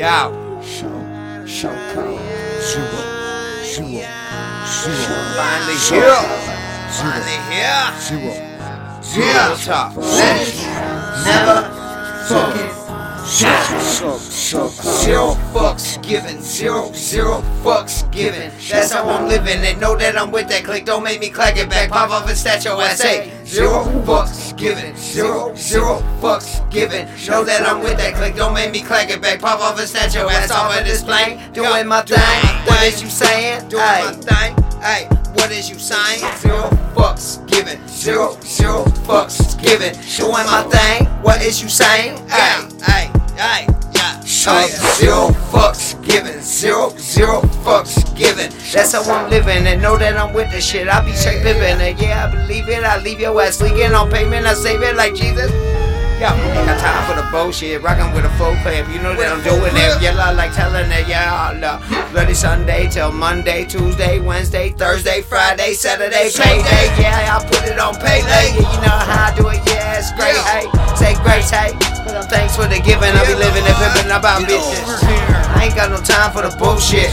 Yo. Show, show code. Zero, zero, zero. Finally Show here. code. Finally here. Zero, Real talk. Let's never fucking shot. show, show. Zero fucks given, zero, zero fucks given. That's how I'm living. They know that I'm with that click. Don't make me clack it back. Pop off and snatch your ass. Hey, zero fucks given, zero, zero fucks given. Know that I'm with that click. Don't make me clack it back. Pop off and snatch your ass off of this plane. Doing my thing. What is you saying? Doing my thing. Hey, what is you saying? Zero fucks given, zero, zero fucks given. Doing my thing. What is you saying? Hey, hey. Hey, zero fucks given, zero, zero fucks given. That's how I'm living, and know that I'm with the shit. I be straight living, and yeah, I believe it. I leave your ass leaking on payment. I save it like Jesus. Yo, ain't got time for the bullshit. Rockin' with a full clip. You know that I'm doing it. Yellow like telling it, yeah. No. Bloody Sunday till Monday, Tuesday, Wednesday, Thursday, Friday, Saturday, payday. Yeah, I put it on payday. Yeah, you know how I do it. Yeah, it's great. Hey, say grace. Hey, thanks for the giving. I be living and pimping about bitches. I ain't got no time for the bullshit.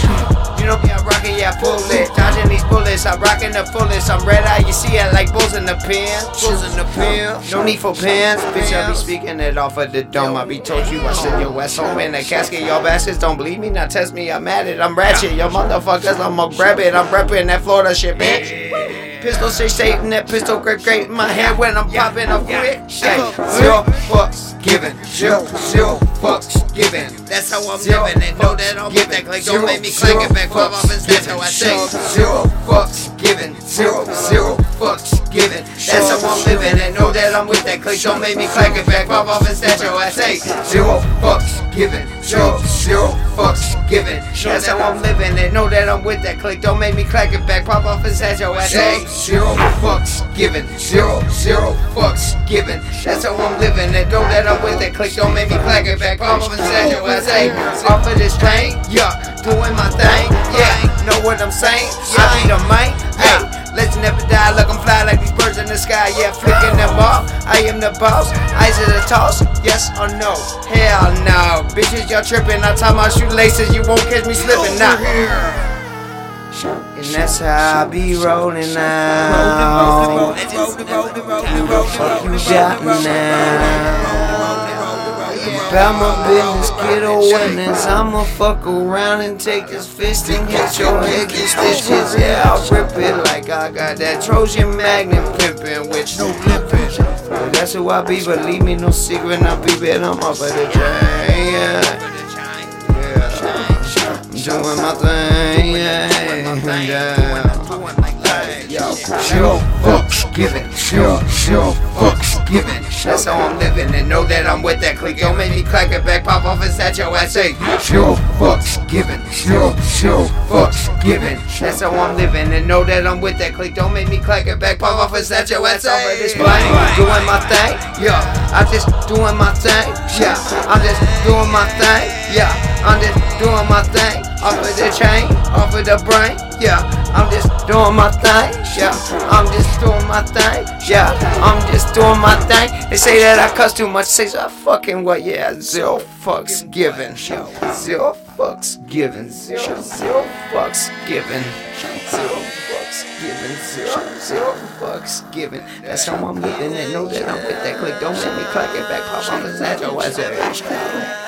You know me, I'm rockin', yeah, pull it. These bullets, I'm rockin' the fullest. I'm red eye, you see it like bulls in the pen. Bulls in the pen. No need for pens. Bitch, I be speaking it off of the dome. I be told you I send your ass home in a casket. Y'all bastards don't believe me, Now test me. I'm at it, I'm ratchet. Yo, motherfuckers, I'ma grab it. I'm reppin' that Florida shit, bitch. Pistol say Satan, that pistol grip great in my head when I'm popping a quick. Hey, zero fucks given, zero, zero fucks given. That's how I'm living and know that I'm with that click. Don't make me click it back, pop off and that's how I say. Zero fucks given, zero, zero fucks given. That's how I'm living and know that I'm with that click. Don't make me click it back, pop off and that's how I say. Zero fucks given, zero, zero fucks given. That's how I'm living it. know that I'm with that click. Don't make me clack it back, pop off and that's how I say. Zero fucks given, zero, zero fucks given. That's how I'm living and know that I'm with that click. Don't make me clack it back, pop off and that's how I say. Off of this train, yeah, doing my thing, yeah. Know what I'm saying? I be the man, hey. Let's never die, in the sky, yeah, flicking them off. I am the boss, eyes of the toss, yes or no? Hell no, bitches, y'all tripping. I tie my shoelaces, you won't catch me slipping now. And that's how I be rolling now. Fuck you got now. About my business, get awareness. I'ma fuck around and take this fist and hit your head, get stitches. Yeah, I'll rip it like I got that Trojan magnet pimpin' with no lippin'. Yeah, that's who I be, believe me, no secret. I be bet I'm up at the chain. Yeah. Yeah. I'm doing my thing. Yeah. Yo, fucks given, zero, zero fucks given. That's how I'm living and know that I'm with that click. Don't make me clack it back, pop off and snatch your ass. Say, zero fucks given, zero, zero fucks given. That's how I'm living and know that I'm with that click. Don't make me clack it back, pop off and snatch your ass off of this plane. Doing my thing, yeah. I'm just doing my thing, yeah. I'm just doing my thing, yeah. I'm just doing my thing. Off of the chain, off of the brain, yeah. I'm just doing my thing, yeah. I'm just doing my thing, yeah. I'm just doing my thing. They say that I cuss too much, say so I fucking what, yeah. Zero fucks given, zero fucks given, zero, zero fucks given, zero fucks given, zero, fucks given. That's how I'm living and know that I'm with that click. Don't make me clack it back, pop snatch your ass.